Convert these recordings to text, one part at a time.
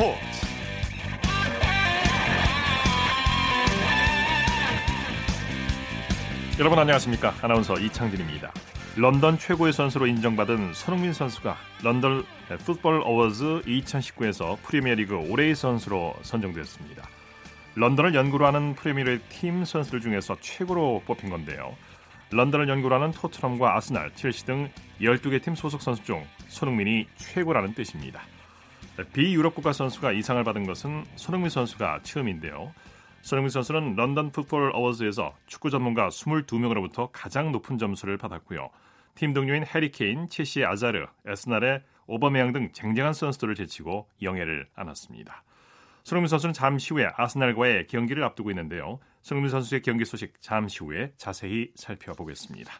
스포츠. 여러분 안녕하십니까? 아나운서 이창진입니다. 런던 최고의 선수로 인정받은 손흥민 선수가 런던 풋볼 어워즈 2019에서 프리미어리그 올해의 선수로 선정됐습니다. 런던을 연구로 하는 프리미어리그 팀 선수들 중에서 최고로 뽑힌 건데요. 런던을 연구로 하는 토트넘과 아스날, 첼시 등 12개 팀 소속 선수 중 손흥민이 최고라는 뜻입니다. 비유럽 국가 선수가 이상을 받은 것은 손흥민 선수가 처음인데요. 손흥민 선수는 런던 풋볼 어워즈에서 축구 전문가 22명으로부터 가장 높은 점수를 받았고요. 팀 동료인 해리 케인, 체시의 아자르, 에스날의 오버메양 등 쟁쟁한 선수들을 제치고 영예를 안았습니다. 손흥민 선수는 잠시 후에 아스날과의 경기를 앞두고 있는데요. 손흥민 선수의 경기 소식 잠시 후에 자세히 살펴보겠습니다.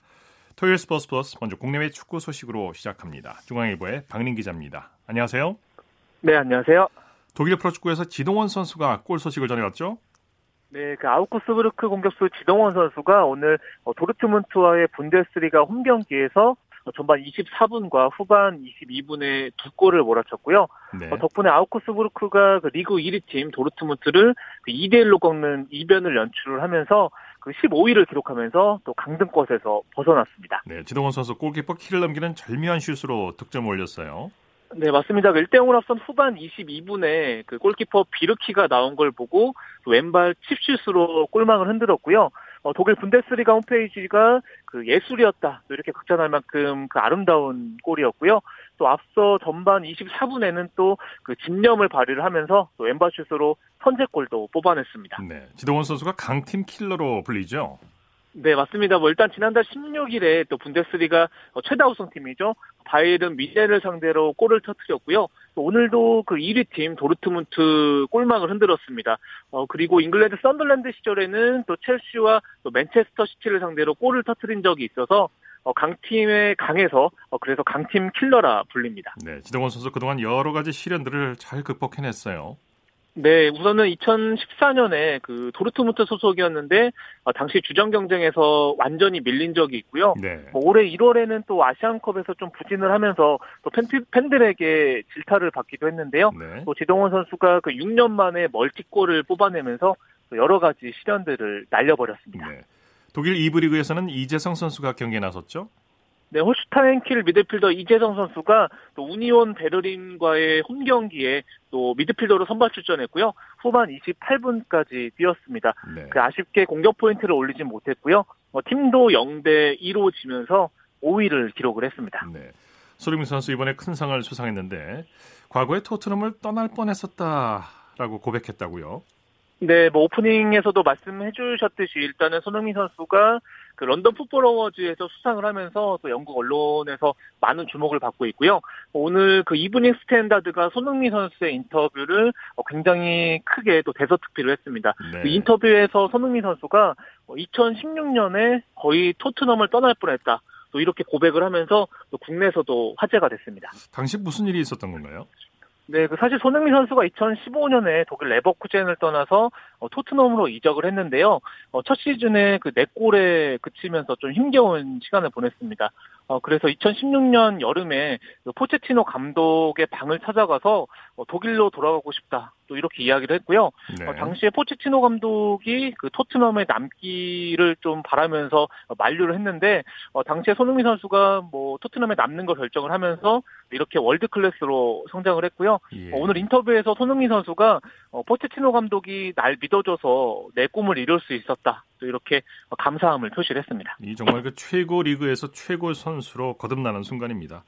토요일 스포츠 플러스 먼저 국내외 축구 소식으로 시작합니다. 중앙일보의 박린 기자입니다. 안녕하세요. 네, 안녕하세요. 독일 프로축구에서 지동원 선수가 골 소식을 전해왔죠? 네, 그 아우크스부르크 공격수 지동원 선수가 오늘 도르트문트와의 분데스리가 홈 경기에서 전반 24분과 후반 22분에 두 골을 몰아쳤고요. 네. 덕분에 아우크스부르크가 그 리그 1위 팀 도르트문트를 그 2대 1로 꺾는 이변을 연출을 하면서 그 15위를 기록하면서 또 강등권에서 벗어났습니다. 네, 지동원 선수 골키퍼 키를 넘기는 절묘한 슛으로 득점을 올렸어요. 네, 맞습니다. 1대 0으로 앞선 후반 22분에 그 골키퍼 비르키가 나온 걸 보고 왼발 칩슛으로 골망을 흔들었고요. 어, 독일 분데스리가 홈페이지가 그 예술이었다. 이렇게 극찬할 만큼 그 아름다운 골이었고요. 또 앞서 전반 24분에는 또 그 집념을 발휘를 하면서 또 왼발 슛으로 선제골도 뽑아냈습니다. 네, 지동원 선수가 강팀 킬러로 불리죠. 네, 맞습니다. 뭐 일단 지난달 16일에 또 분데스리가 최다 우승팀이죠. 바이에른 뮌헨을 상대로 골을 터뜨렸고요. 오늘도 그 1위 팀 도르트문트 골망을 흔들었습니다. 어, 그리고 잉글랜드 선더랜드 시절에는 또 첼시와 또 맨체스터 시티를 상대로 골을 터뜨린 적이 있어서 어, 강팀에 강해서 어, 그래서 강팀 킬러라 불립니다. 네, 지동원 선수 그동안 여러 가지 시련들을 잘 극복해냈어요. 네, 우선은 2014년에 그 도르트문트 소속이었는데 어, 당시 주전 경쟁에서 완전히 밀린 적이 있고요. 네. 뭐 올해 1월에는 또 아시안컵에서 좀 부진을 하면서 또 팬, 팬들에게 질타를 받기도 했는데요. 네. 또 지동원 선수가 그 6년 만에 멀티골을 뽑아내면서 여러 가지 시련들을 날려버렸습니다. 네. 독일 2부 리그에서는 이재성 선수가 경기에 나섰죠? 네, 홀슈타인 킬 미드필더 이재성 선수가 또 우니온 베를린과의 홈 경기에 또 미드필더로 선발 출전했고요. 후반 28분까지 뛰었습니다. 네. 그 아쉽게 공격 포인트를 올리진 못했고요. 어, 팀도 0대 2로 지면서 5위를 기록을 했습니다. 네. 손흥민 선수 이번에 큰 상을 수상했는데 과거에 토트넘을 떠날 뻔했었다라고 고백했다고요. 네, 뭐 오프닝에서도 말씀해 주셨듯이 일단은 손흥민 선수가 그 런던 풋볼 어워즈에서 수상을 하면서 또 영국 언론에서 많은 주목을 받고 있고요. 오늘 그 이브닝 스탠다드가 손흥민 선수의 인터뷰를 굉장히 크게 또 대서특필을 했습니다. 네. 그 인터뷰에서 손흥민 선수가 2016년에 거의 토트넘을 떠날 뻔했다. 또 이렇게 고백을 하면서 또 국내에서도 화제가 됐습니다. 당시 무슨 일이 있었던 건가요? 네, 그 사실 손흥민 선수가 2015년에 독일 레버쿠젠을 떠나서 어, 토트넘으로 이적을 했는데요. 어, 첫 시즌에 그 4골에 그치면서 좀 힘겨운 시간을 보냈습니다. 어, 그래서 2016년 여름에 그 포체티노 감독의 방을 찾아가서 어, 독일로 돌아가고 싶다. 또 이렇게 이야기를 했고요. 네. 어, 당시에 포체티노 감독이 그 토트넘에 남기를 좀 바라면서 만류를 했는데 어, 당시에 손흥민 선수가 뭐 토트넘에 남는 걸 결정을 하면서 이렇게 월드 클래스로 성장을 했고요. 예. 어, 오늘 인터뷰에서 손흥민 선수가 어, 포체티노 감독이 날 믿어줘서 내 꿈을 이룰 수 있었다. 또 이렇게 감사함을 표시를 했습니다. 이 정말 그 최고 리그에서 최고 선수로 거듭나는 순간입니다.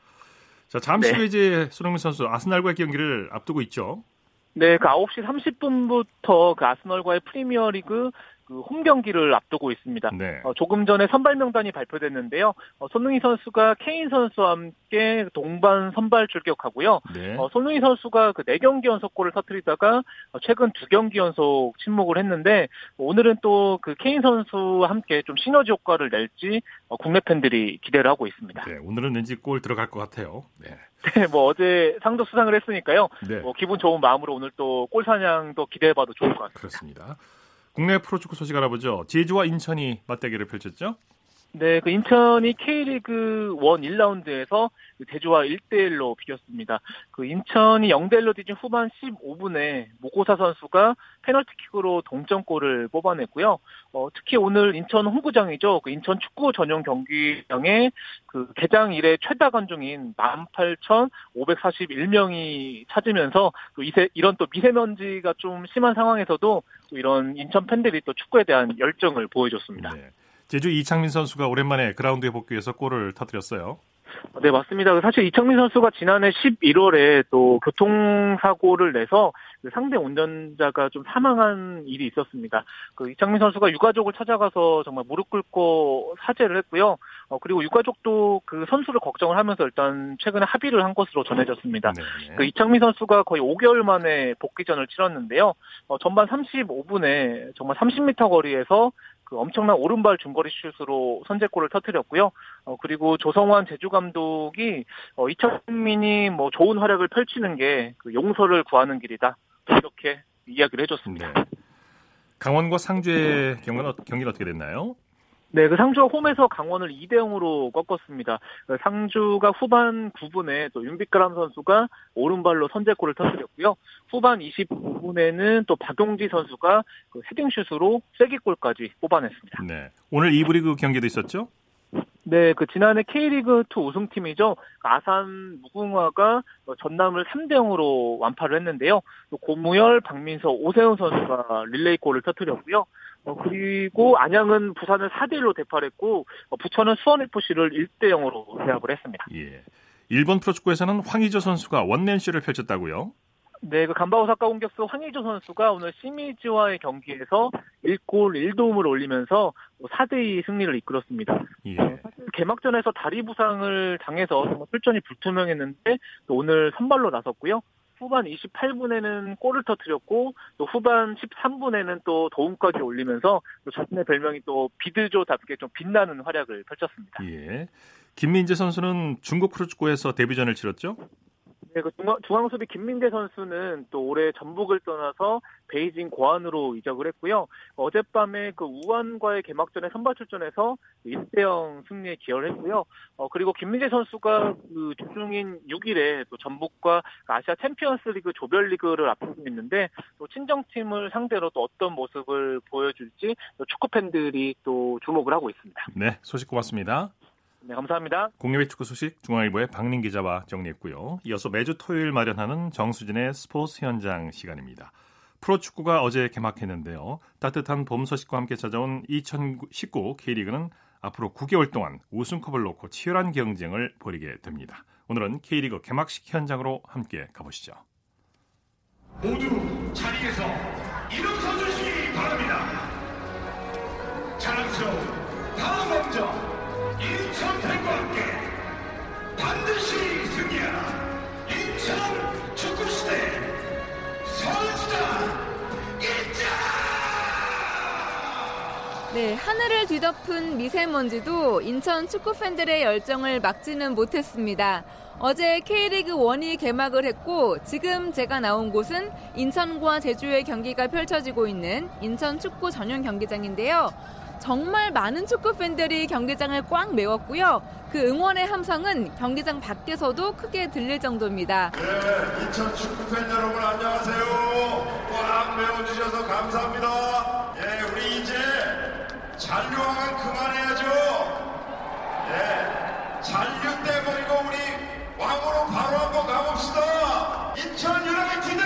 자, 잠시 네. 후에 이제 손흥민 선수 아스날과의 경기를 앞두고 있죠. 네, 그 9시 30분부터 그 아스널과의 프리미어리그 그홈 경기를 앞두고 있습니다. 네. 어, 조금 전에 선발 명단이 발표됐는데요. 어, 손흥민 선수가 케인 선수와 함께 동반 선발 출격하고요. 네. 어, 손흥민 선수가 그 4경기 연속골을 터뜨리다가 어, 최근 2경기 연속 침묵을 했는데 오늘은 또 그 케인 선수와 함께 좀 시너지 효과를 낼지 어, 국내 팬들이 기대를 하고 있습니다. 네, 오늘은 왠지 골 들어갈 것 같아요. 네. 네, 뭐 어제 상도 수상을 했으니까요. 네. 뭐 기분 좋은 마음으로 오늘 또 골 사냥도 기대해봐도 좋을 것 같습니다. 그렇습니다. 국내 프로축구 소식 알아보죠. 제주와 인천이 맞대결을 펼쳤죠? 네, 그 인천이 K리그 1 1라운드에서 제주와 1대1로 비겼습니다. 그 인천이 0대1로 뒤진 후반 15분에 모고사 선수가 페널티킥으로 동점골을 뽑아냈고요. 어, 특히 오늘 인천 홈구장이죠. 그 인천 축구 전용 경기장에 그 개장 이래 최다 관중인 18,541명이 찾으면서 또 이세, 이런 또 미세먼지가 좀 심한 상황에서도 또 이런 인천 팬들이 또 축구에 대한 열정을 보여줬습니다. 네. 제주 이창민 선수가 오랜만에 그라운드에 복귀해서 골을 터뜨렸어요. 네, 맞습니다. 사실 이창민 선수가 지난해 11월에 또 교통사고를 내서 그 상대 운전자가 좀 사망한 일이 있었습니다. 그 이창민 선수가 유가족을 찾아가서 정말 무릎 꿇고 사죄를 했고요. 어, 그리고 유가족도 그 선수를 걱정을 하면서 일단 최근에 합의를 한 것으로 전해졌습니다. 네. 그 이창민 선수가 거의 5개월 만에 복귀전을 치렀는데요. 어, 전반 35분에 정말 30m 거리에서 그 엄청난 오른발 중거리 슛으로 선제골을 터뜨렸고요. 어, 그리고 조성환 제주 감독이 어, 이창민이 뭐 좋은 활약을 펼치는 게 그 용서를 구하는 길이다. 이렇게 이야기를 해줬습니다. 네. 강원과 상주의 경우는 경기는 어떻게 됐나요? 네, 그 상주가 홈에서 강원을 2대 0으로 꺾었습니다. 그 상주가 후반 9분에 또 윤빛가람 선수가 오른발로 선제골을 터뜨렸고요. 후반 29분에는 또 박용지 선수가 그 헤딩슛으로 쐐기골까지 뽑아냈습니다. 네, 오늘 2부 리그 경기도 있었죠? 네, 그 지난해 K리그 2 우승팀이죠. 그 아산 무궁화가 전남을 3대 0으로 완파를 했는데요. 또 고무열, 박민서, 오세훈 선수가 릴레이골을 터뜨렸고요. 어, 그리고 안양은 부산을 4대 1로 대파했고 어, 부천은 수원 FC를 1대 0으로 대합을 했습니다. 예. 일본 프로축구에서는 황의조 선수가 원맨쇼를 펼쳤다고요? 네, 그 간바 오 사카 공격수 황의조 선수가 오늘 시미즈와의 경기에서 1골 1도움을 올리면서 4대2 뭐 승리를 이끌었습니다. 예. 어, 사실 개막전에서 다리 부상을 당해서 정말 출전이 불투명했는데 오늘 선발로 나섰고요. 후반 28분에는 골을 터뜨렸고 또 후반 13분에는 또 도움까지 올리면서 또 자신의 별명이 또 비드조답게 좀 빛나는 활약을 펼쳤습니다. 예. 김민재 선수는 중국 프로축구에서 데뷔전을 치렀죠? 네, 그 중앙, 수비 김민재 선수는 또 올해 전북을 떠나서 베이징 궈안으로 이적을 했고요. 어젯밤에 그 우한과의 개막전에 선발 출전해서 1대0 승리에 기여를 했고요. 어, 그리고 김민재 선수가 그 주중인 6일에 또 전북과 아시아 챔피언스 리그 조별리그를 앞두고 있는데 또 친정팀을 상대로 또 어떤 모습을 보여줄지 또 축구 팬들이 또 주목을 하고 있습니다. 네, 소식 고맙습니다. 네, 감사합니다. 국내외 축구 소식 중앙일보의 박민 기자와 정리했고요. 이어서 매주 토요일 마련하는 정수진의 스포츠 현장 시간입니다. 프로축구가 어제 개막했는데요. 따뜻한 봄 소식과 함께 찾아온 2019 K리그는 앞으로 9개월 동안 우승컵을 놓고 치열한 경쟁을 벌이게 됩니다. 오늘은 K리그 개막식 현장으로 함께 가보시죠. 모두 자리에서 일어서 주시기 바랍니다. 자랑스러운 다음 먼저 네, 하늘을 뒤덮은 미세먼지도 인천 축구 팬들의 열정을 막지는 못했습니다. 어제 K리그 1이 개막을 했고 지금 제가 나온 곳은 인천과 제주의 경기가 펼쳐지고 있는 인천 축구 전용 경기장인데요. 정말 많은 축구 팬들이 경기장을 꽉 메웠고요. 그 응원의 함성은 경기장 밖에서도 크게 들릴 정도입니다. 네, 인천 축구 팬 여러분 안녕하세요. 꽉 메워주셔서 감사합니다. 예, 우리 이제 잔류왕은 그만해야죠. 예, 잔류 떼버리고 우리 왕으로 바로 한번 가봅시다. 인천 유나이티드!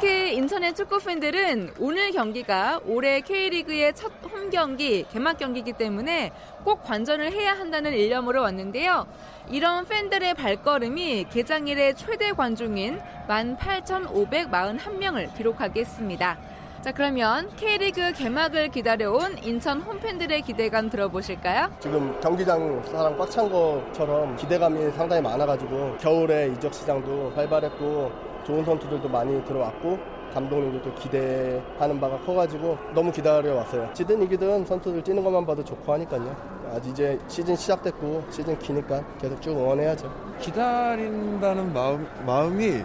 특히 인천의 축구 팬들은 오늘 경기가 올해 K리그의 첫 홈경기, 개막 경기이기 때문에 꼭 관전을 해야 한다는 일념으로 왔는데요. 이런 팬들의 발걸음이 개장일의 최대 관중인 18,541명을 기록하게 했습니다. 자 그러면 K리그 개막을 기다려온 인천 홈팬들의 기대감 들어보실까요? 지금 경기장 사람 꽉 찬 것처럼 기대감이 상당히 많아가지고 겨울에 이적 시장도 활발했고 좋은 선수들도 많이 들어왔고 감독님들도 기대하는 바가 커가지고 너무 기다려 왔어요. 지든 이기든 선수들 뛰는 것만 봐도 좋고 하니까요. 아직 이제 시즌 시작됐고 시즌 기니까 계속 쭉 응원해야죠. 기다린다는 마음, 마음이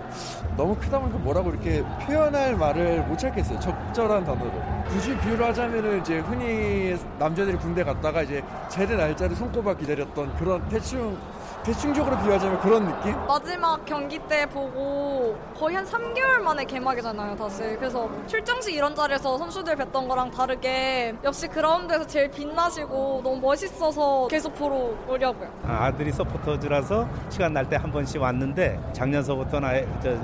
너무 크다 보니까 뭐라고 이렇게 표현할 말을 못 찾겠어요. 적절한 단어로. 굳이 비유를 하자면은 이제 흔히 남자들이 군대 갔다가 이제 제대 날짜를 손꼽아 기다렸던 그런 대충 대충적으로 비유하자면 그런 느낌? 마지막 경기 때 보고 거의 한 3개월 만에 개막이잖아요, 다시. 그래서 출정식 이런 자리에서 선수들 뵀던 거랑 다르게 역시 그라운드에서 제일 빛나시고 너무 멋있어서 계속 보러 오려고요. 아, 아들이 서포터즈라서 시간 날 때 한 번씩 왔는데 작년서부터 나 저,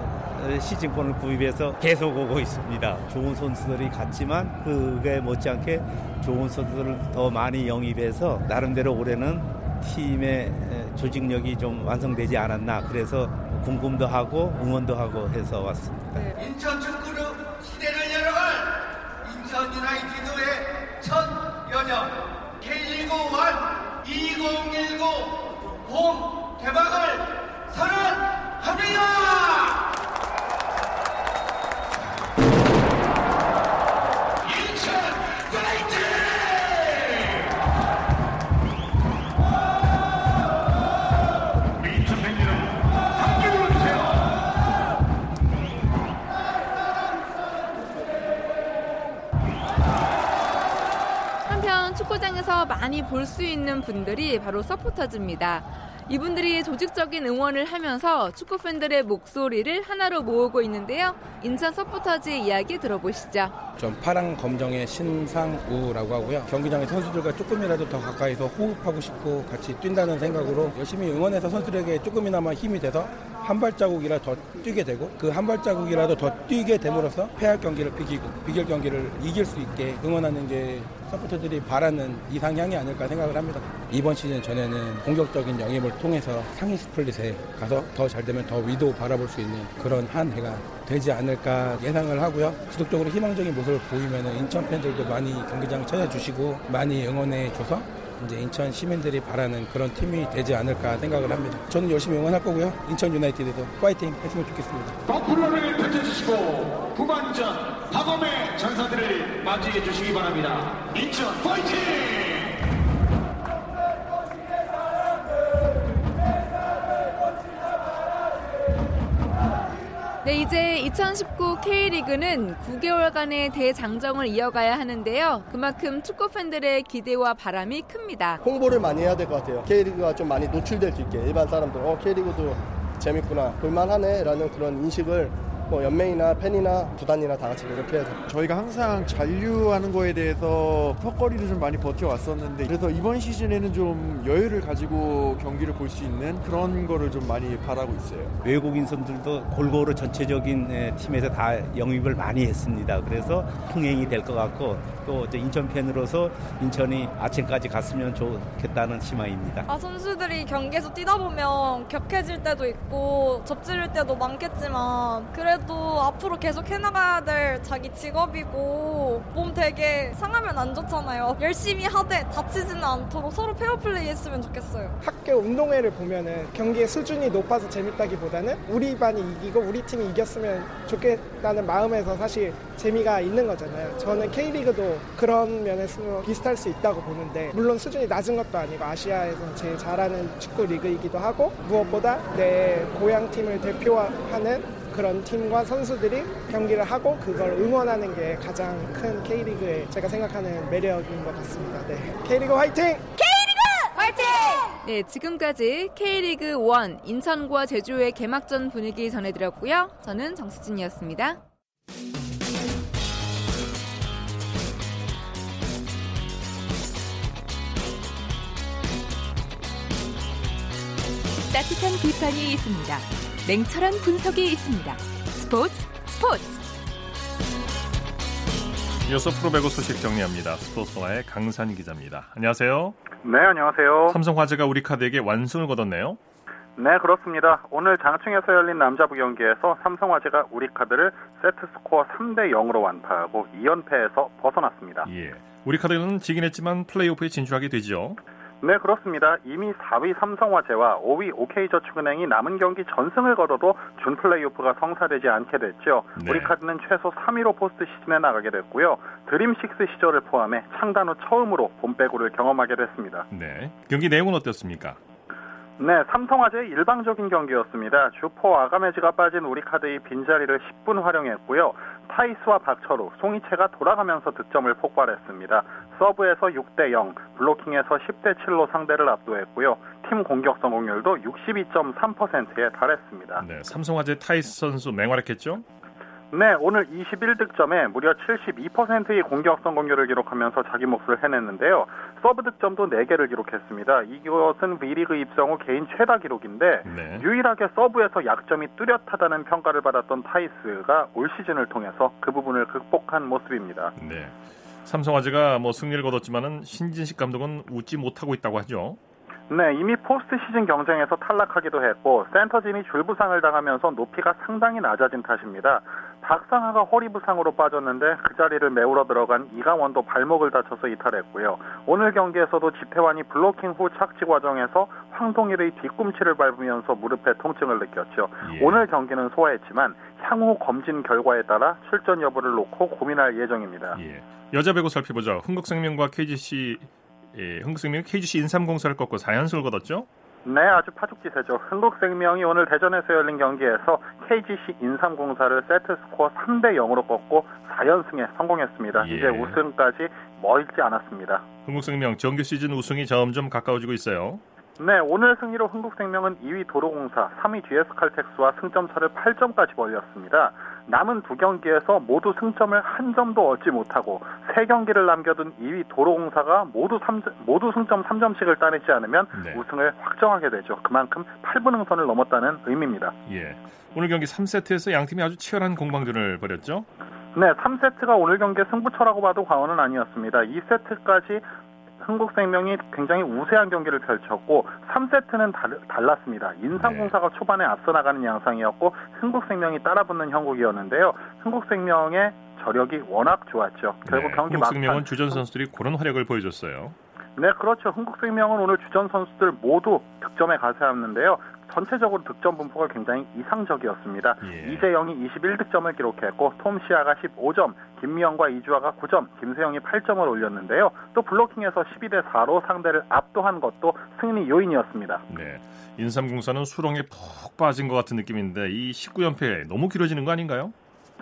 시즌권을 구입해서 계속 오고 있습니다. 좋은 선수들이 갔지만 그게 못지않게 좋은 선수들을 더 많이 영입해서 나름대로 올해는 팀의 조직력이 좀 완성되지 않았나 그래서 궁금도 하고 응원도 하고 해서 왔습니다. 인천 축구를 많이 볼 수 있는 분들이 바로 서포터즈입니다. 이분들이 조직적인 응원을 하면서 축구 팬들의 목소리를 하나로 모으고 있는데요. 인천 서포터즈의 이야기 들어보시죠. 전 파랑 검정의 신상우라고 하고요. 경기장의 선수들과 조금이라도 더 가까이서 호흡하고 싶고 같이 뛴다는 생각으로 열심히 응원해서 선수들에게 조금이나마 힘이 돼서 한 발자국이라 더 뛰게 되고 그 한 발자국이라도 더 뛰게 됨으로써 패할 경기를 비기고 비길 경기를 이길 수 있게 응원하는 게 서포터들이 바라는 이상향이 아닐까 생각을 합니다. 이번 시즌 전에는 공격적인 영입을 통해서 상위 스플릿에 가서 더 잘 되면 더 위도 바라볼 수 있는 그런 한 해가 되지 않을까 예상을 하고요. 지속적으로 희망적인 모습을 보이면 인천 팬들도 많이 경기장 찾아주시고 많이 응원해 줘서 이제 인천 시민들이 바라는 그런 팀이 되지 않을까 생각을 합니다. 저는 열심히 응원할 거고요. 인천 유나이티드도 파이팅 했으면 좋겠습니다. 버플러를 펼쳐주시고 후반전 파범의 전사들을 맞이해 주시기 바랍니다. 인천 파이팅! 네, 이제 2019 K리그는 9개월간의 대장정을 이어가야 하는데요. 그만큼 축구 팬들의 기대와 바람이 큽니다. 홍보를 많이 해야 될 것 같아요. K리그가 좀 많이 노출될 수 있게 일반 사람들 어 K리그도 재밌구나 볼만하네라는 그런 인식을 뭐 연맹이나 팬이나 구단이나 다 같이 노력해야죠. 저희가 항상 잔류하는 거에 대해서 턱걸이를 좀 많이 버텨왔었는데 그래서 이번 시즌에는 좀 여유를 가지고 경기를 볼 수 있는 그런 거를 좀 많이 바라고 있어요. 외국인 선수들도 골고루 전체적인 에, 팀에서 다 영입을 많이 했습니다. 그래서 흥행이 될 것 같고 또 인천 팬으로서 인천이 아침까지 갔으면 좋겠다는 희망입니다. 아, 선수들이 경기에서 뛰다 보면 격해질 때도 있고 접질릴 때도 많겠지만 그래도 앞으로 계속 해나가야 될 자기 직업이고 몸 되게 상하면 안 좋잖아요. 열심히 하되 다치지는 않도록 서로 페어플레이 했으면 좋겠어요. 학교 운동회를 보면은 경기의 수준이 높아서 재밌다기보다는 우리 반이 이기고 우리 팀이 이겼으면 좋겠다는 마음에서 사실 재미가 있는 거잖아요. 저는 K리그도 그런 면에서 비슷할 수 있다고 보는데 물론 수준이 낮은 것도 아니고 아시아에서 제일 잘하는 축구 리그이기도 하고 무엇보다 내 고향 팀을 대표하는 그런 팀과 선수들이 경기를 하고 그걸 응원하는 게 가장 큰 K리그의 제가 생각하는 매력인 것 같습니다. 네. K리그 화이팅! 네, 지금까지 K리그 1 인천과 제주의 개막전 분위기 전해드렸고요. 저는 정수진이었습니다. 따뜻한 비판이 있습니다. 냉철한 분석이 있습니다. 스포츠 스포츠 이어서 프로배구 소식 정리합니다. 스포츠와의 강산 기자입니다. 안녕하세요. 네, 안녕하세요. 삼성화재가 우리카드에게 완승을 거뒀네요. 네, 그렇습니다. 오늘 장충에서 열린 남자부 경기에서 삼성화재가 우리카드를 세트 스코어 3대 0으로 완파하고 2연패에서 벗어났습니다. 예. 우리카드는 지긴 했지만 플레이오프에 진출하게 되죠. 네, 그렇습니다. 이미 4위 삼성화재와 5위 OK저축은행이 남은 경기 전승을 거둬도 준 플레이오프가 성사되지 않게 됐죠. 네. 우리카드는 최소 3위로 포스트 시즌에 나가게 됐고요. 드림식스 시절을 포함해 창단 후 처음으로 봄배구를 경험하게 됐습니다. 네. 경기 내용은 어땠습니까? 네, 삼성화재의 일방적인 경기였습니다. 주포 아가메즈가 빠진 우리카드의 빈자리를 십분 활용했고요. 타이스와 박철우, 송희채가 돌아가면서 득점을 폭발했습니다. 서브에서 6대 0, 블로킹에서 10대 7로 상대를 압도했고요. 팀 공격 성공률도 62.3%에 달했습니다. 네, 삼성화재 타이스 선수 맹활약했죠? 네, 오늘 21득점에 무려 72%의 공격 성공률을 기록하면서 자기 몫을 해냈는데요. 서브 득점도 4개를 기록했습니다. 이것은 V리그 입성 후 개인 최다 기록인데 네. 유일하게 서브에서 약점이 뚜렷하다는 평가를 받았던 타이스가 올 시즌을 통해서 그 부분을 극복한 모습입니다. 네. 삼성화재가 뭐 승리를 거뒀지만은 신진식 감독은 웃지 못하고 있다고 하죠. 네, 이미 포스트 시즌 경쟁에서 탈락하기도 했고 센터진이 줄부상을 당하면서 높이가 상당히 낮아진 탓입니다. 박상하가 허리 부상으로 빠졌는데 그 자리를 메우러 들어간 이강원도 발목을 다쳐서 이탈했고요. 오늘 경기에서도 지태환이 블로킹 후 착지 과정에서 황동일의 뒤꿈치를 밟으면서 무릎에 통증을 느꼈죠. 예. 오늘 경기는 소화했지만 향후 검진 결과에 따라 출전 여부를 놓고 고민할 예정입니다. 예. 여자 배구 살펴보죠. 흥국생명과 KGC 예, 흥국생명 KGC 인삼공사를 꺾고 4연승을 거뒀죠. 네, 아주 파죽지세죠. 흥국생명이 오늘 대전에서 열린 경기에서 KGC 인삼공사를 세트 스코어 3대 0으로 꺾고 4연승에 성공했습니다. 예. 이제 우승까지 멀지 않았습니다. 흥국생명 정규 시즌 우승이 점점 가까워지고 있어요. 네, 오늘 승리로 흥국생명은 2위 도로공사, 3위 GS칼텍스와 승점 차를 8점까지 벌렸습니다. 남은 두 경기에서 모두 승점을 한 점도 얻지 못하고 세 경기를 남겨둔 2위 도로공사가 모두 3, 모두 승점 3점씩을 따내지 않으면 네. 우승을 확정하게 되죠. 그만큼 8분 흥선을 넘었다는 의미입니다. 예. 오늘 경기 3세트에서 양 팀이 아주 치열한 공방전을 벌였죠. 네, 3세트가 오늘 경기의 승부처라고 봐도 과언은 아니었습니다. 2세트까지 흥국생명이 굉장히 우세한 경기를 펼쳤고 3세트는 달, 달랐습니다. 인삼공사가 초반에 앞서 나가는 양상이었고 흥국생명이 따라붙는 형국이었는데요. 흥국생명의 저력이 워낙 좋았죠. 결국 네, 경기 흥국생명은 막판 주전 선수들이 그런 활약을 보여줬어요. 네, 그렇죠. 흥국생명은 오늘 주전 선수들 모두 득점에 가세했는데요. 전체적으로 득점 분포가 굉장히 이상적이었습니다. 예. 이재영이 21득점을 기록했고 톰 시아가 15점, 김미영과 이주아가 9점, 김세영이 8점을 올렸는데요. 또 블로킹에서 12대 4로 상대를 압도한 것도 승리 요인이었습니다. 네. 인삼공사는 수렁에 푹 빠진 것 같은 느낌인데 이 19연패 너무 길어지는 거 아닌가요?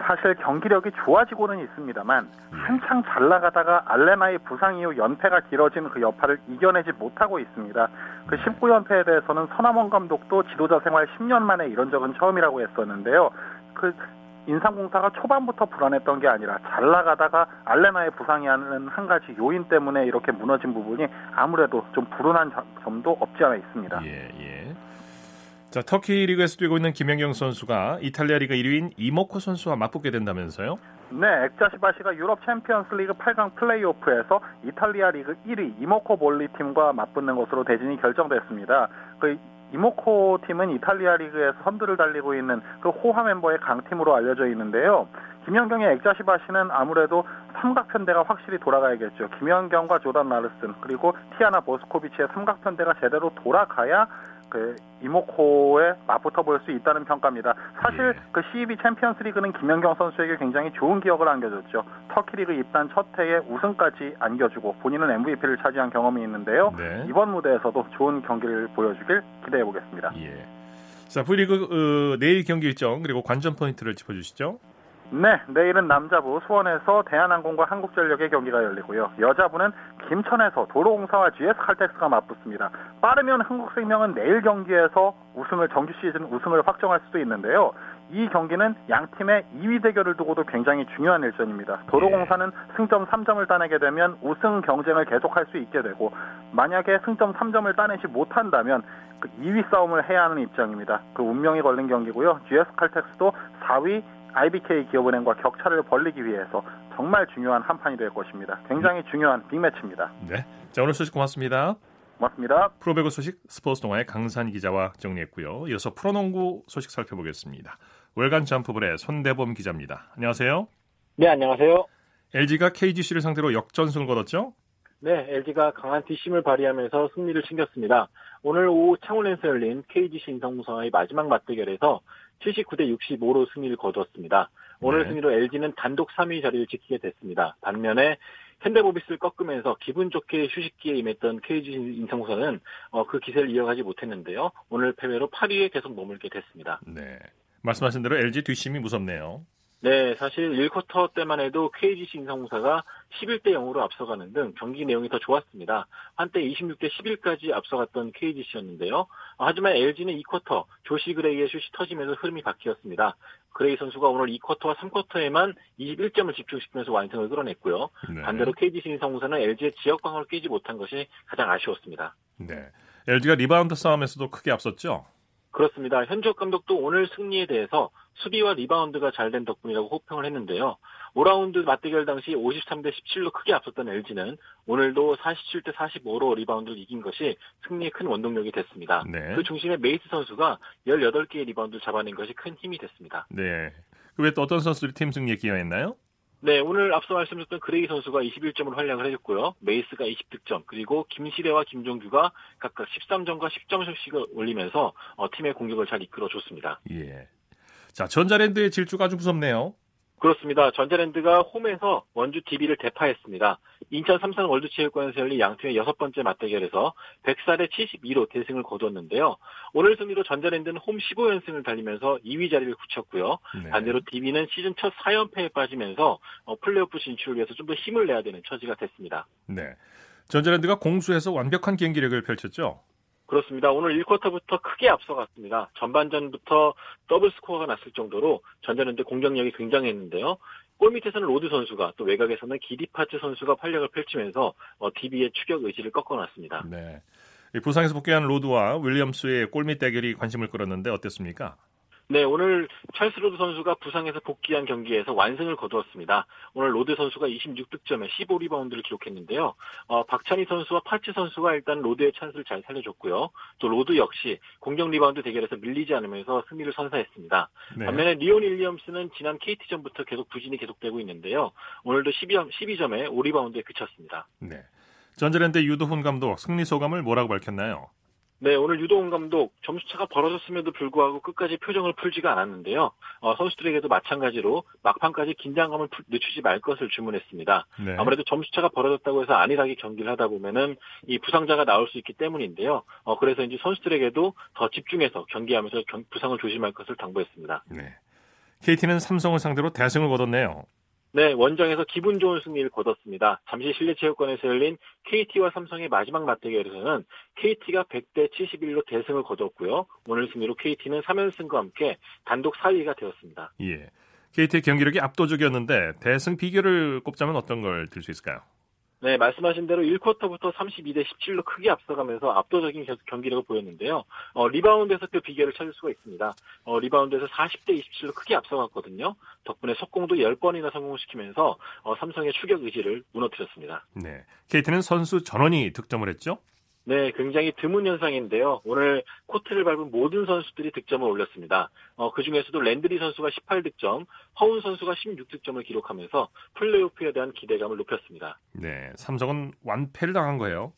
사실 경기력이 좋아지고는 있습니다만 한창 잘 나가다가 알레나의 부상 이후 연패가 길어진 그 여파를 이겨내지 못하고 있습니다. 그 19연패에 대해서는 서남원 감독도 지도자 생활 10년 만에 이런 적은 처음이라고 했었는데요. 그 인삼공사가 초반부터 불안했던 게 아니라 잘 나가다가 알레나의 부상이 하는 한 가지 요인 때문에 이렇게 무너진 부분이 아무래도 좀 불운한 점도 없지 않아 있습니다. 예, 예. 자, 터키 리그에서 뛰고 있는 김연경 선수가 이탈리아 리그 1위인 이모코 선수와 맞붙게 된다면서요? 네, 엑자시바시가 유럽 챔피언스 리그 8강 플레이오프에서 이탈리아 리그 1위 이모코 볼리 팀과 맞붙는 것으로 대진이 결정됐습니다. 그 이모코 팀은 이탈리아 리그에서 선두를 달리고 있는 그 호화 멤버의 강팀으로 알려져 있는데요. 김연경의 엑자시바시는 아무래도 삼각편대가 확실히 돌아가야겠죠. 김연경과 조단 라르슨 그리고 티아나 보스코비치의 삼각편대가 제대로 돌아가야 그 이모코에 맞붙어 볼수 있다는 평가입니다. 사실 예. 그 CEV 챔피언스 리그는 김연경 선수에게 굉장히 좋은 기억을 안겨줬죠. 터키 리그 입단 첫 해에 우승까지 안겨주고 본인은 MVP를 차지한 경험이 있는데요. 네. 이번 무대에서도 좋은 경기를 보여주길 기대해 보겠습니다. 예. 자, V리그 어, 내일 경기 일정 그리고 관전 포인트를 짚어주시죠. 네, 내일은 남자부 수원에서 대한항공과 한국전력의 경기가 열리고요. 여자부는 김천에서 도로공사와 GS칼텍스가 맞붙습니다. 빠르면 한국생명은 내일 경기에서 우승을 정규 시즌 우승을 확정할 수도 있는데요. 이 경기는 양 팀의 2위 대결을 두고도 굉장히 중요한 일전입니다. 도로공사는 승점 3점을 따내게 되면 우승 경쟁을 계속할 수 있게 되고 만약에 승점 3점을 따내지 못한다면 그 2위 싸움을 해야 하는 입장입니다. 그 운명이 걸린 경기고요. GS칼텍스도 4위 IBK 기업은행과 격차를 벌리기 위해서 정말 중요한 한 판이 될 것입니다. 굉장히 중요한 빅매치입니다. 네. 자, 오늘 소식 고맙습니다. 고맙습니다. 프로배구 소식 스포츠 동아의 강산 기자와 정리했고요. 이어서 프로농구 소식 살펴보겠습니다. 월간 점프볼의 손대범 기자입니다. 안녕하세요. 네, 안녕하세요. LG가 KGC를 상대로 역전승을 거뒀죠? 네, LG가 강한 뒷심을 발휘하면서 승리를 챙겼습니다. 오늘 오후 창원에서 열린 KGC 인성무성의 마지막 맞대결에서 79대 65로 승리를 거두었습니다. 오늘 네. 승리로 LG는 단독 3위 자리를 지키게 됐습니다. 반면에 현대모비스를 꺾으면서 기분 좋게 휴식기에 임했던 KGC 인성무성은 어, 그 기세를 이어가지 못했는데요. 오늘 패배로 8위에 계속 머물게 됐습니다. 네. 말씀하신 대로 LG 뒷심이 무섭네요. 네, 사실 1쿼터 때만 해도 KGC 인성공사가 11대 0으로 앞서가는 등 경기 내용이 더 좋았습니다. 한때 26대 11까지 앞서갔던 KGC였는데요. 하지만 LG는 2쿼터 조시 그레이의 슛이 터지면서 흐름이 바뀌었습니다. 그레이 선수가 오늘 2쿼터와 3쿼터에만 21점을 집중시키면서 완승을 끌어냈고요. 네. 반대로 KGC 인삼공사는 LG의 지역 방어를 깨지 못한 것이 가장 아쉬웠습니다. 네. LG가 리바운드 싸움에서도 크게 앞섰죠. 그렇습니다. 현주엽 감독도 오늘 승리에 대해서 수비와 리바운드가 잘 된 덕분이라고 호평을 했는데요. 5라운드 맞대결 당시 53대 17로 크게 앞섰던 LG는 오늘도 47대 45로 리바운드를 이긴 것이 승리의 큰 원동력이 됐습니다. 네. 그 중심에 메이스 선수가 18개의 리바운드를 잡아낸 것이 큰 힘이 됐습니다. 네. 그 외 또 어떤 선수들이 팀 승리에 기여했나요? 네, 오늘 앞서 말씀드렸던 그레이 선수가 21점을 활약을 해줬고요. 메이스가 20득점, 그리고 김시래와 김종규가 각각 13점과 10점씩을 올리면서 어, 팀의 공격을 잘 이끌어줬습니다. 예. 자, 전자랜드의 질주가 아주 무섭네요. 그렇습니다. 전자랜드가 홈에서 원주 DB를 대파했습니다. 인천 삼성 월드체육관에서 열린 양팀의 여섯 번째 맞대결에서 104대 72로 대승을 거두었는데요. 오늘 승리로 전자랜드는 홈 15연승을 달리면서 2위 자리를 굳혔고요. 네. 반대로 DB는 시즌 첫 4연패에 빠지면서 어, 플레이오프 진출을 위해서 좀 더 힘을 내야 되는 처지가 됐습니다. 네. 전자랜드가 공수에서 완벽한 경기력을 펼쳤죠. 그렇습니다. 오늘 1쿼터부터 크게 앞서갔습니다. 전반전부터 더블 스코어가 났을 정도로 전자랜드 공격력이 굉장했는데요. 골 밑에서는 로드 선수가 또 외곽에서는 기디 팟츠 선수가 활약을 펼치면서 어, DB의 추격 의지를 꺾어놨습니다. 네. 이 부상에서 복귀한 로드와 윌리엄스의 골밑 대결이 관심을 끌었는데 어땠습니까? 네, 오늘 찰스 로드 선수가 부상에서 복귀한 경기에서 완승을 거두었습니다. 오늘 로드 선수가 26득점에 15리바운드를 기록했는데요. 어, 박찬희 선수와 팟츠 선수가 일단 로드의 찬스를 잘 살려줬고요. 또 로드 역시 공격 리바운드 대결에서 밀리지 않으면서 승리를 선사했습니다. 네. 반면에 리온 윌리엄스는 지난 KT전부터 계속 부진이 계속되고 있는데요. 오늘도 12점, 12점에 5리바운드에 그쳤습니다. 네. 전자랜드 유도훈 감독 승리 소감을 뭐라고 밝혔나요? 네, 오늘 유도훈 감독 점수차가 벌어졌음에도 불구하고 끝까지 표정을 풀지가 않았는데요. 어, 선수들에게도 마찬가지로 막판까지 긴장감을 풀- 늦추지 말 것을 주문했습니다. 네. 아무래도 점수차가 벌어졌다고 해서 안일하게 경기를 하다 보면은 이 부상자가 나올 수 있기 때문인데요. 어, 그래서 이제 선수들에게도 더 집중해서 경기하면서 경- 부상을 조심할 것을 당부했습니다. 네. KT는 삼성을 상대로 대승을 거뒀네요. 네, 원정에서 기분 좋은 승리를 거뒀습니다. 잠시 실내체육관에서 열린 KT와 삼성의 마지막 맞대결에서는 KT가 100대 71로 대승을 거뒀고요. 오늘 승리로 KT는 3연승과 함께 단독 4위가 되었습니다. 예. KT의 경기력이 압도적이었는데 대승 비결을 꼽자면 어떤 걸 들 수 있을까요? 네, 말씀하신 대로 1쿼터부터 32대 17로 크게 앞서가면서 압도적인 경기력을 보였는데요. 어, 리바운드에서 그 비결을 찾을 수가 있습니다. 어, 리바운드에서 40대 27로 크게 앞서갔거든요. 덕분에 속공도 10번이나 성공시키면서 어, 삼성의 추격 의지를 무너뜨렸습니다. 네. KT는 선수 전원이 득점을 했죠. 네, 굉장히 드문 현상인데요. 오늘 코트를 밟은 모든 선수들이 득점을 올렸습니다. 어, 그 중에서도 랜드리 선수가 18득점, 허운 선수가 16득점을 기록하면서 플레이오프에 대한 기대감을 높였습니다. 네. 삼성은 완패를 당한 거예요.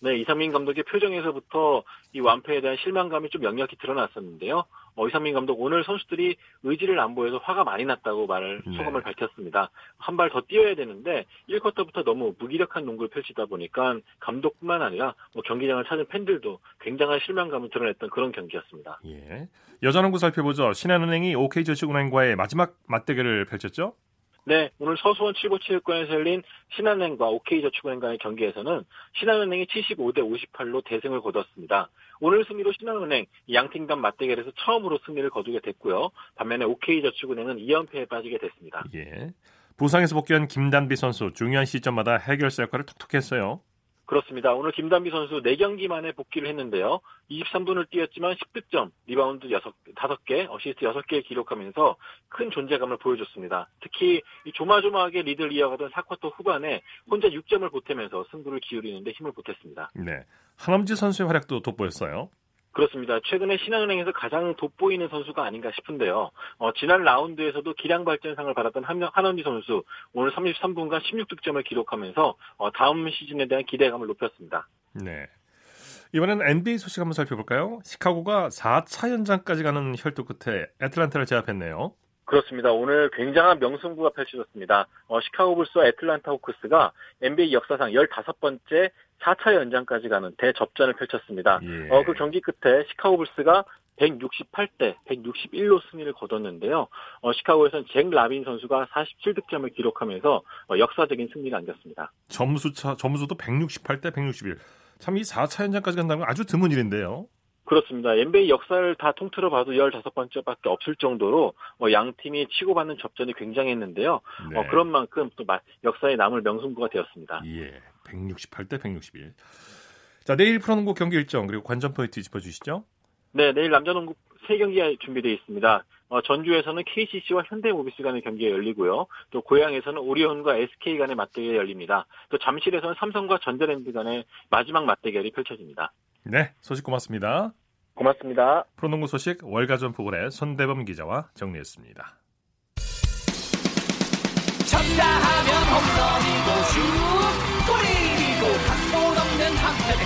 네, 이상민 감독의 표정에서부터 이 완패에 대한 실망감이 좀 역력히 드러났었는데요. 어, 이상민 감독 오늘 선수들이 의지를 안 보여서 화가 많이 났다고 말을 네. 소감을 밝혔습니다. 한 발 더 뛰어야 되는데 1쿼터부터 너무 무기력한 농구를 펼치다 보니까 감독뿐만 아니라 뭐 경기장을 찾은 팬들도 굉장한 실망감을 드러냈던 그런 경기였습니다. 예. 여자농구 살펴보죠. 신한은행이 OK저축은행과의 마지막 맞대결을 펼쳤죠. 네, 오늘 서수원 칠보체육관에서 열린 신한은행과 OK저축은행 간의 경기에서는 신한은행이 75대 58로 대승을 거뒀습니다. 오늘 승리로 신한은행 양팀 간 맞대결에서 처음으로 승리를 거두게 됐고요. 반면에 OK저축은행은 2연패에 빠지게 됐습니다. 예. 부상에서 복귀한 김단비 선수 중요한 시점마다 해결사 역할을 톡톡 했어요. 그렇습니다. 오늘 김단비 선수 4경기 만에 복귀를 했는데요. 23분을 뛰었지만 10득점, 리바운드 6, 5개, 어시스트 6개 기록하면서 큰 존재감을 보여줬습니다. 특히 이 조마조마하게 리드를 이어가던 4쿼터 후반에 혼자 6점을 보태면서 승부를 기울이는데 힘을 보탰습니다. 네. 한엄지 선수의 활약도 돋보였어요. 그렇습니다. 최근에 신한은행에서 가장 돋보이는 선수가 아닌가 싶은데요. 어, 지난 라운드에서도 기량 발전상을 받았던 한, 한엄지 선수 오늘 33분간 16득점을 기록하면서 어, 다음 시즌에 대한 기대감을 높였습니다. 네. 이번엔 NBA 소식 한번 살펴볼까요? 시카고가 4차 연장까지 가는 혈투 끝에 애틀란타를 제압했네요. 그렇습니다. 오늘 굉장한 명승부가 펼쳐졌습니다. 어, 시카고 불스와 애틀란타 호크스가 NBA 역사상 15번째 4차 연장까지 가는 대접전을 펼쳤습니다. 예. 어, 그 경기 끝에 시카고 불스가 168대 161로 승리를 거뒀는데요. 어, 시카고에서는 잭 라빈 선수가 47득점을 기록하면서 어, 역사적인 승리를 안겼습니다. 점수차 점수도 168대 161. 참 이 4차 연장까지 간다는 건 아주 드문 일인데요. 그렇습니다. NBA 역사를 다 통틀어 봐도 15번째밖에 없을 정도로 어, 양 팀이 치고받는 접전이 굉장했는데요. 네. 어, 그런 만큼 또 역사에 남을 명승부가 되었습니다. 예, 168대 161. 자, 내일 프로농구 경기 일정 그리고 관전 포인트 짚어 주시죠. 네, 내일 남자농구 3경기가 준비되어 있습니다. 어, 전주에서는 KCC와 현대모비스 간의 경기가 열리고요. 또 고향에서는 오리온과 SK 간의 맞대결이 열립니다. 또 잠실에서는 삼성과 전자랜드 간의 마지막 맞대결이 펼쳐집니다. 네, 소식 고맙습니다. 고맙습니다. 프로농구 소식 월가전 포골의 손대범 기자와 정리했습니다. 쳤다 하면 홈런이고 슛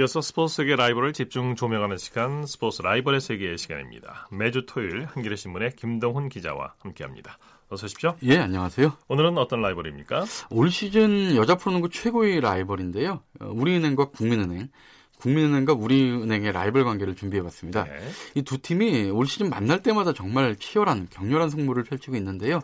이어서 스포츠 세계 라이벌을 집중 조명하는 시간 스포츠 라이벌의 세계의 시간입니다. 매주 토요일 한겨레 신문의 김동훈 기자와 함께합니다. 어서 오십시오. 예, 안녕하세요. 오늘은 어떤 라이벌입니까? 올 시즌 여자 프로농구 최고의 라이벌인데요. 어, 우리은행과 국민은행, 국민은행과 우리은행의 라이벌 관계를 준비해봤습니다. 네. 이 두 팀이 올 시즌 만날 때마다 정말 치열한 격렬한 승부를 펼치고 있는데요.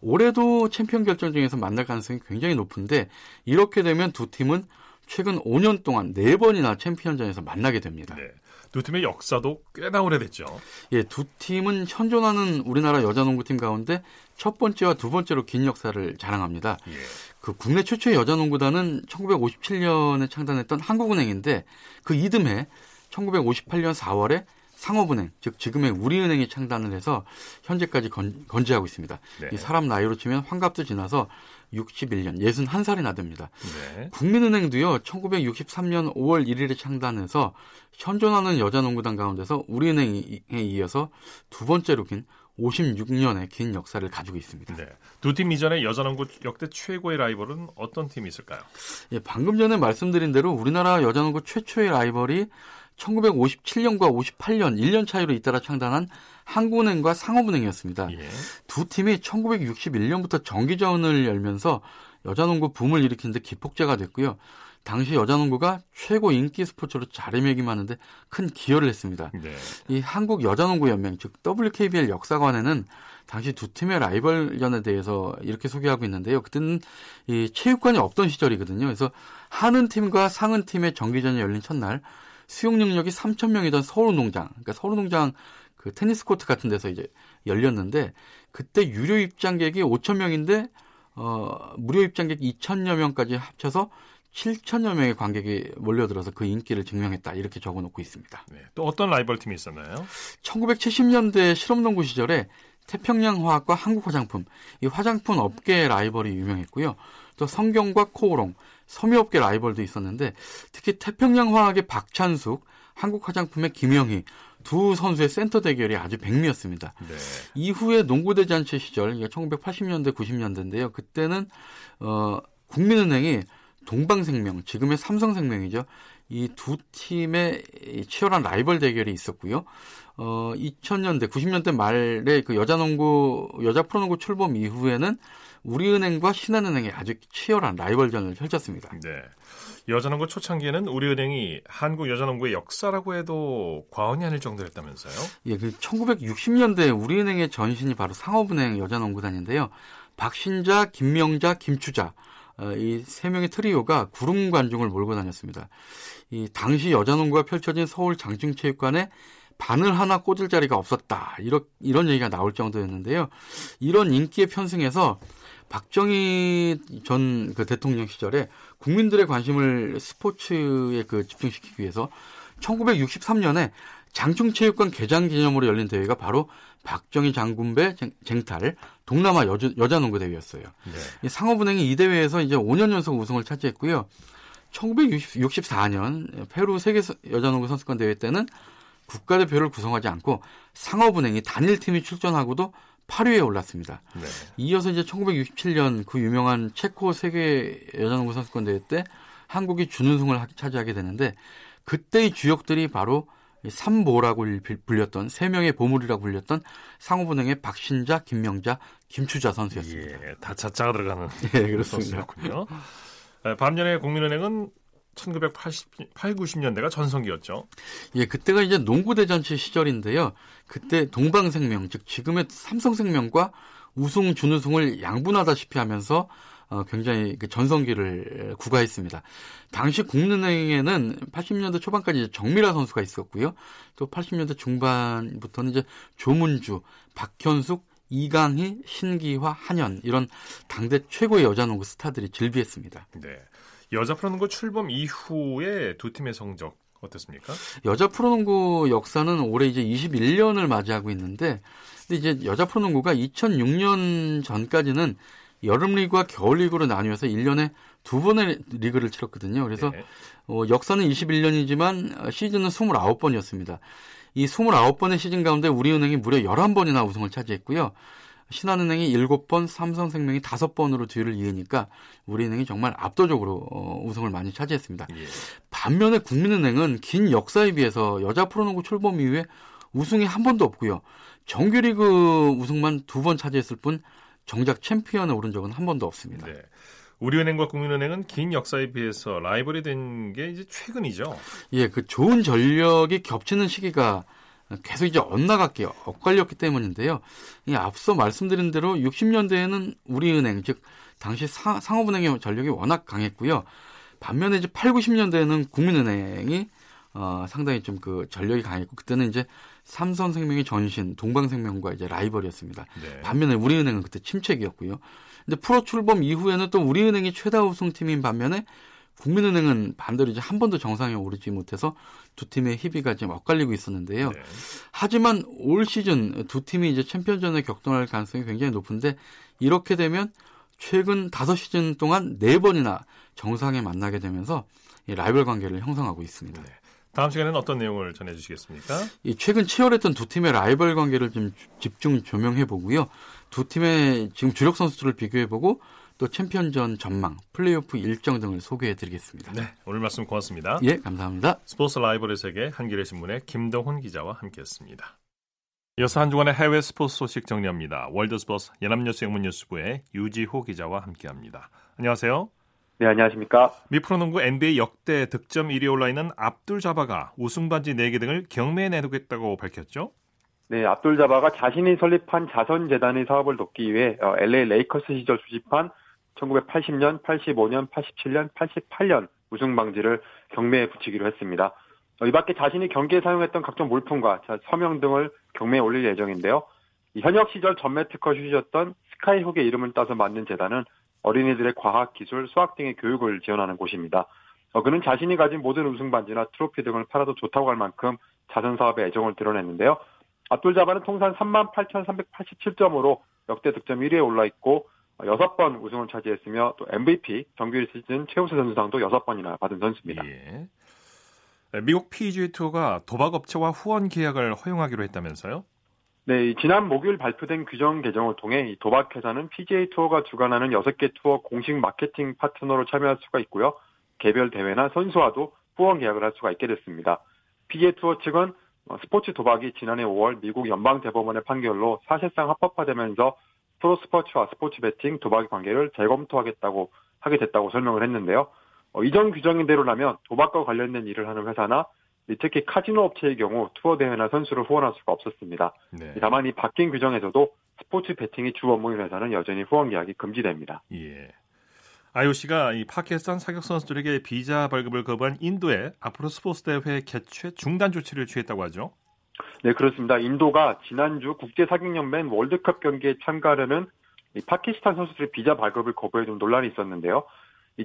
올해도 챔피언 결정전에서 만날 가능성이 굉장히 높은데 이렇게 되면 두 팀은 최근 5년 동안 4번이나 챔피언전에서 만나게 됩니다. 네. 두 팀의 역사도 꽤나 오래됐죠. 예, 두 팀은 현존하는 우리나라 여자 농구팀 가운데 첫 번째와 두 번째로 긴 역사를 자랑합니다. 예. 그 국내 최초의 여자 농구단은 1957년에 창단했던 한국은행인데 그 이듬해 1958년 4월에 상업은행, 즉 지금의 우리은행이 창단을 해서 현재까지 건, 건재하고 있습니다. 네. 이 사람 나이로 치면 환갑도 지나서 61년, 61살이나 됩니다. 네. 국민은행도요, 1963년 5월 1일에 창단해서 현존하는 여자농구단 가운데서 우리은행에 이어서 두 번째로 긴 56년의 긴 역사를 가지고 있습니다. 네. 두 팀 이전의 여자농구 역대 최고의 라이벌은 어떤 팀이 있을까요? 예, 방금 전에 말씀드린 대로 우리나라 여자농구 최초의 라이벌이 1957년과 58년 1년 차이로 잇따라 창단한 한국은행과 상업은행이었습니다. 예. 두 팀이 1961년부터 정기전을 열면서 여자농구 붐을 일으키는데 기폭제가 됐고요. 당시 여자농구가 최고 인기 스포츠로 자리매김하는데 큰 기여를 했습니다. 네. 이 한국 여자농구 연맹 즉 WKBL 역사관에는 당시 두 팀의 라이벌전에 대해서 이렇게 소개하고 있는데요. 그때는 이 체육관이 없던 시절이거든요. 그래서 하는 팀과 상은 팀의 정기전이 열린 첫날 수용 능력이 3천 명이던 서울운동장, 그러니까 서울운동장 그 테니스 코트 같은 데서 이제 열렸는데 그때 유료 입장객이 5천 명인데 어 무료 입장객 2천여 명까지 합쳐서 7천여 명의 관객이 몰려들어서 그 인기를 증명했다 이렇게 적어놓고 있습니다. 네, 또 어떤 라이벌 팀이 있었나요? 1970년대 실업농구 시절에 태평양 화학과 한국 화장품 이 화장품 업계 라이벌이 유명했고요. 또 성경과 코오롱 섬유업계 라이벌도 있었는데 특히 태평양 화학의 박찬숙, 한국 화장품의 김영희 두 선수의 센터 대결이 아주 백미였습니다. 네. 이후에 농구대 잔치 시절, 1980년대, 90년대인데요. 그때는 어, 국민은행이 동방생명, 지금의 삼성생명이죠. 이 두 팀의 치열한 라이벌 대결이 있었고요. 어, 2000년대, 90년대 말에 그 여자농구, 여자 프로농구 출범 이후에는 우리은행과 신한은행이 아주 치열한 라이벌전을 펼쳤습니다. 네. 여자농구 초창기에는 우리은행이 한국 여자농구의 역사라고 해도 과언이 아닐 정도였다면서요? 예, 그 1960년대 우리은행의 전신이 바로 상업은행 여자농구단인데요. 박신자, 김명자, 김추자 어, 이세 명의 트리오가 구름 관중을 몰고 다녔습니다. 이 당시 여자농구가 펼쳐진 서울 장충체육관에 바늘 하나 꽂을 자리가 없었다. 이런 이런 얘기가 나올 정도였는데요. 이런 인기의 편승에서 박정희 전 그 대통령 시절에 국민들의 관심을 스포츠에 그 집중시키기 위해서 1963년에 장충체육관 개장 기념으로 열린 대회가 바로 박정희 장군배 쟁탈 동남아 여자, 여자농구 대회였어요. 네. 상업은행이 이 대회에서 이제 5년 연속 우승을 차지했고요. 1964년 페루 세계 여자농구 선수권 대회 때는 국가대표를 구성하지 않고 상업은행이 단일팀이 출전하고도 8위에 올랐습니다. 네. 이어서 이제 1967년 그 유명한 체코 세계 여자농구 선수권 대회 때 한국이 준우승을 차지하게 되는데 그때의 주역들이 바로 삼보라고 불렸던 세 명의 보물이라고 불렸던 상호은행의 박신자, 김명자, 김추자 선수였습니다. 예, 다 자자가 들어가는 예, 그렇습니다. 군요 반면에 국민은행은 1980, 90년대가 전성기였죠. 예, 그때가 이제 농구 대잔치 시절인데요. 그때 동방생명, 즉 지금의 삼성생명과 우승 준우승을 양분하다시피 하면서 어, 굉장히 그 전성기를 구가했습니다. 당시 국민은행에는 80년대 초반까지 정미라 선수가 있었고요. 또 80년대 중반부터는 이제 조문주, 박현숙, 이강희, 신기화, 한현 이런 당대 최고의 여자 농구 스타들이 즐비했습니다. 네. 여자 프로농구 출범 이후에 두 팀의 성적 어떻습니까? 여자 프로농구 역사는 올해 이제 21년을 맞이하고 있는데 근데 이제 여자 프로농구가 2006년 전까지는 여름 리그와 겨울 리그로 나뉘어서 1년에 두 번의 리그를 치렀거든요. 그래서 네. 어, 역사는 21년이지만 시즌은 29번이었습니다. 이 29번의 시즌 가운데 우리은행이 무려 11번이나 우승을 차지했고요. 신한은행이 7번, 삼성생명이 5번으로 뒤를 이으니까 우리은행이 정말 압도적으로 어, 우승을 많이 차지했습니다. 예. 반면에 국민은행은 긴 역사에 비해서 여자 프로농구 출범 이후에 우승이 한 번도 없고요. 정규리그 우승만 두 번 차지했을 뿐 정작 챔피언에 오른 적은 한 번도 없습니다. 네. 우리은행과 국민은행은 긴 역사에 비해서 라이벌이 된 게 이제 최근이죠. 예, 그 좋은 전력이 겹치는 시기가 계속 이제 엇나갔게 엇갈렸기 때문인데요. 이 앞서 말씀드린 대로 60년대에는 우리은행 즉 당시 사, 상업은행의 전력이 워낙 강했고요. 반면에 이제 8, 90년대에는 국민은행이 어, 상당히 좀 그 전력이 강했고 그때는 이제 삼성생명의 전신, 동방생명과 이제 라이벌이었습니다. 네. 반면에 우리은행은 그때 침체기였고요. 근데 프로 출범 이후에는 또 우리은행이 최다 우승팀인 반면에 국민은행은 반대로 이제 한 번도 정상에 오르지 못해서 두 팀의 희비가 지금 엇갈리고 있었는데요. 네. 하지만 올 시즌 두 팀이 이제 챔피언전에 격동할 가능성이 굉장히 높은데 이렇게 되면 최근 다섯 시즌 동안 네 번이나 정상에 만나게 되면서 라이벌 관계를 형성하고 있습니다. 네. 다음 시간에는 어떤 내용을 전해주시겠습니까? 최근 치열했던 두 팀의 라이벌 관계를 좀 집중 조명해 보고요. 두 팀의 지금 주력 선수들을 비교해 보고 또 챔피언전 전망, 플레이오프 일정 등을 소개해 드리겠습니다. 네, 오늘 말씀 고맙습니다. 예, 감사합니다. 스포츠 라이벌의 세계 한겨레 신문의 김동훈 기자와 함께했습니다. 이어서 한 주간의 해외 스포츠 소식 정리합니다. 월드스포츠 연합뉴스 영문뉴스부의 유지호 기자와 함께합니다. 안녕하세요. 네, 안녕하십니까. 미 프로농구 NBA 역대 득점 1위에 올라 있는 압둘 자바가 우승 반지 4개 등을 경매에 내놓겠다고 밝혔죠. 네, 압둘 자바가 자신이 설립한 자선 재단의 사업을 돕기 위해 LA 어, 레이커스 시절 수집한 1980년, 85년, 87년, 88년 우승 반지를 경매에 부치기로 했습니다. 어, 이 밖에 자신이 경기에 사용했던 각종 물품과 서명 등을 경매에 올릴 예정인데요. 현역 시절 전매 특허 슛이었던 스카이훅의 이름을 따서 만든 재단은 어린이들의 과학, 기술, 수학 등의 교육을 지원하는 곳입니다. 어, 그는 자신이 가진 모든 우승 반지나 트로피 등을 팔아도 좋다고 할 만큼 자선 사업에 애정을 드러냈는데요. 압둘 자바는 통산 38,387점으로 역대 득점 1위에 올라 있고 6번 우승을 차지했으며 또 MVP 정규 시즌 최우수 선수상도 6번이나 받은 선수입니다. 예. 미국 PGA 투어가 도박 업체와 후원 계약을 허용하기로 했다면서요? 네, 지난 목요일 발표된 규정 개정을 통해 도박 회사는 PGA 투어가 주관하는 6개 투어 공식 마케팅 파트너로 참여할 수가 있고요. 개별 대회나 선수와도 후원 계약을 할 수가 있게 됐습니다. PGA 투어 측은 어, 스포츠 도박이 지난해 5월 미국 연방 대법원의 판결로 사실상 합법화되면서 프로 스포츠와 스포츠 베팅 도박의 관계를 재검토하겠다고 하게 됐다고 설명을 했는데요. 어, 이전 규정인대로라면 도박과 관련된 일을 하는 회사나 특히 카지노 업체의 경우 투어 대회나 선수를 후원할 수가 없었습니다. 네. 다만 이 바뀐 규정에서도 스포츠 베팅이 주 업무인 회사는 여전히 후원 계약이 금지됩니다. 예. IOC가 이 파키스탄 사격 선수들에게 비자 발급을 거부한 인도에 앞으로 스포츠 대회 개최 중단 조치를 취했다고 하죠. 네, 그렇습니다. 인도가 지난주 국제사격연맹 월드컵 경기에 참가하려는 파키스탄 선수들의 비자 발급을 거부해 좀 논란이 있었는데요.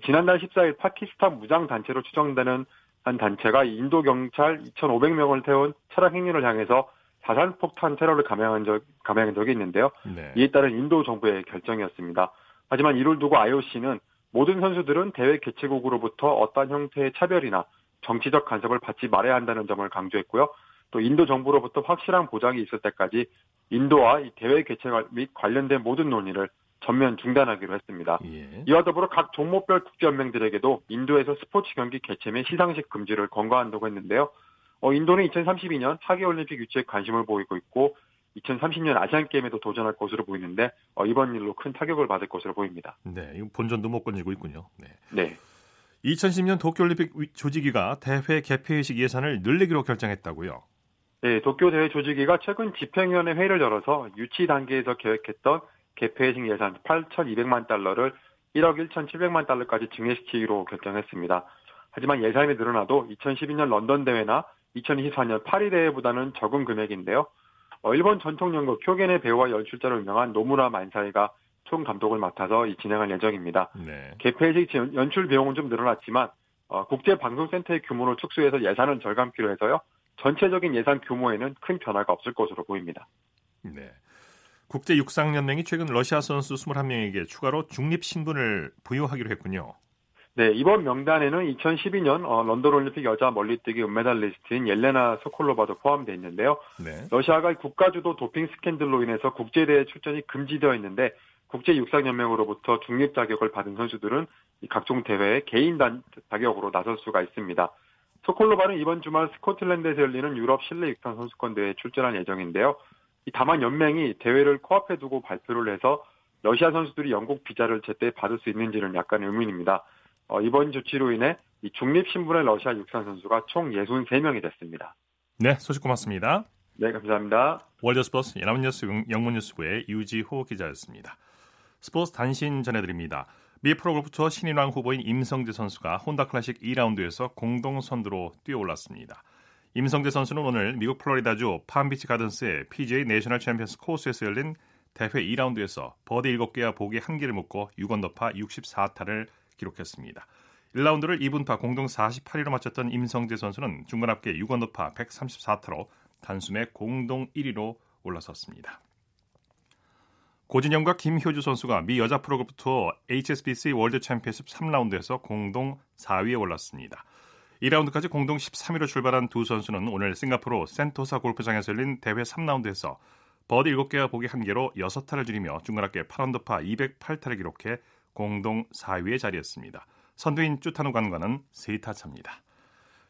지난달 14일 파키스탄 무장단체로 추정되는 한 단체가 인도 경찰 2,500명을 태운 차량 행렬을 향해서 자산폭탄 테러를 감행한, 적, 감행한 적이 있는데요. 네. 이에 따른 인도 정부의 결정이었습니다. 하지만 이를 두고 IOC는 모든 선수들은 대회 개최국으로부터 어떤 형태의 차별이나 정치적 간섭을 받지 말아야 한다는 점을 강조했고요. 또 인도 정부로부터 확실한 보장이 있을 때까지 인도와 이 대회 개최 및 관련된 모든 논의를 전면 중단하기로 했습니다. 예. 이와 더불어 각 종목별 국제연맹들에게도 인도에서 스포츠 경기 개최 및 시상식 금지를 권고한다고 했는데요. 어, 인도는 2032년 하계올림픽 유치에 관심을 보이고 있고 2030년 아시안게임에도 도전할 것으로 보이는데 어, 이번 일로 큰 타격을 받을 것으로 보입니다. 네, 본전도 못 건지고 있군요. 네. 네. 2010년 도쿄올림픽 조직위가 대회 개폐식 예산을 늘리기로 결정했다고요. 네, 도쿄 대회 조직위가 최근 집행위원회 회의를 열어서 유치 단계에서 계획했던 개폐식 예산 8,200만 달러를 1억 1,700만 달러까지 증액시키기로 결정했습니다. 하지만 예산이 늘어나도 2012년 런던 대회나 2024년 파리 대회보다는 적은 금액인데요. 어, 일본 전통 연극 표겐의 배우와 연출자로 유명한 노무라 만사이가 총 감독을 맡아서 진행할 예정입니다. 네. 개폐식 연출 비용은 좀 늘어났지만 어, 국제 방송센터의 규모를 축소해서 예산을 절감키로 해서요. 전체적인 예산 규모에는 큰 변화가 없을 것으로 보입니다. 네. 국제 육상 연맹이 최근 러시아 선수 21명에게 추가로 중립 신분을 부여하기로 했군요. 네, 이번 명단에는 2012년 어, 런던 올림픽 여자 멀리뛰기 은메달리스트인 옐레나 소콜로바도 포함되어 있는데요. 네. 러시아가 국가주도 도핑 스캔들로 인해서 국제대회 출전이 금지되어 있는데 국제육상연맹으로부터 중립 자격을 받은 선수들은 각종 대회에 개인 단 자격으로 나설 수가 있습니다. 소콜로바는 이번 주말 스코틀랜드에서 열리는 유럽 실내 육상 선수권 대회에 출전할 예정인데요. 다만 연맹이 대회를 코앞에 두고 발표를 해서 러시아 선수들이 영국 비자를 제때 받을 수 있는지는 약간 의문입니다. 어, 이번 조치로 인해 중립 신분의 러시아 육상 선수가 총 63명이 됐습니다. 네, 소식 고맙습니다. 네, 감사합니다. 월드 스포츠 연합뉴스 영문뉴스부의 유지호 기자였습니다. 스포츠 단신 전해드립니다. 미 프로골프 투어 신인왕 후보인 임성재 선수가 혼다 클래식 2라운드에서 공동 선두로 뛰어올랐습니다. 임성재 선수는 오늘 미국 플로리다주 팜비치 가든스의 PGA 내셔널 챔피언스 코스에서 열린 대회 2라운드에서 버디 7개와 보기 1개를 묶고 6언더파 64타를 기록했습니다. 1라운드를 이븐파 공동 48위로 마쳤던 임성재 선수는 중간 합계 6언더파 134타로 단숨에 공동 1위로 올라섰습니다. 고진영과 김효주 선수가 미 여자 투어 HSBC 월드 챔피언십 3라운드에서 공동 4위에 올랐습니다. 2라운드까지 공동 13위로 출발한 두 선수는 오늘 싱가포르 센토사 골프장에서 열린 대회 3라운드에서 버디 7개와 보기 1개로 6타를 줄이며 중간합계 8언더파 208타를 기록해 공동 4위에 자리했습니다. 선두인 쭈타누깐과는 3타 차입니다.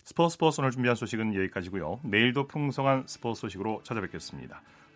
스포츠 스포츠 오늘 준비한 소식은 여기까지고요. 내일도 풍성한 스포츠 소식으로 찾아뵙겠습니다.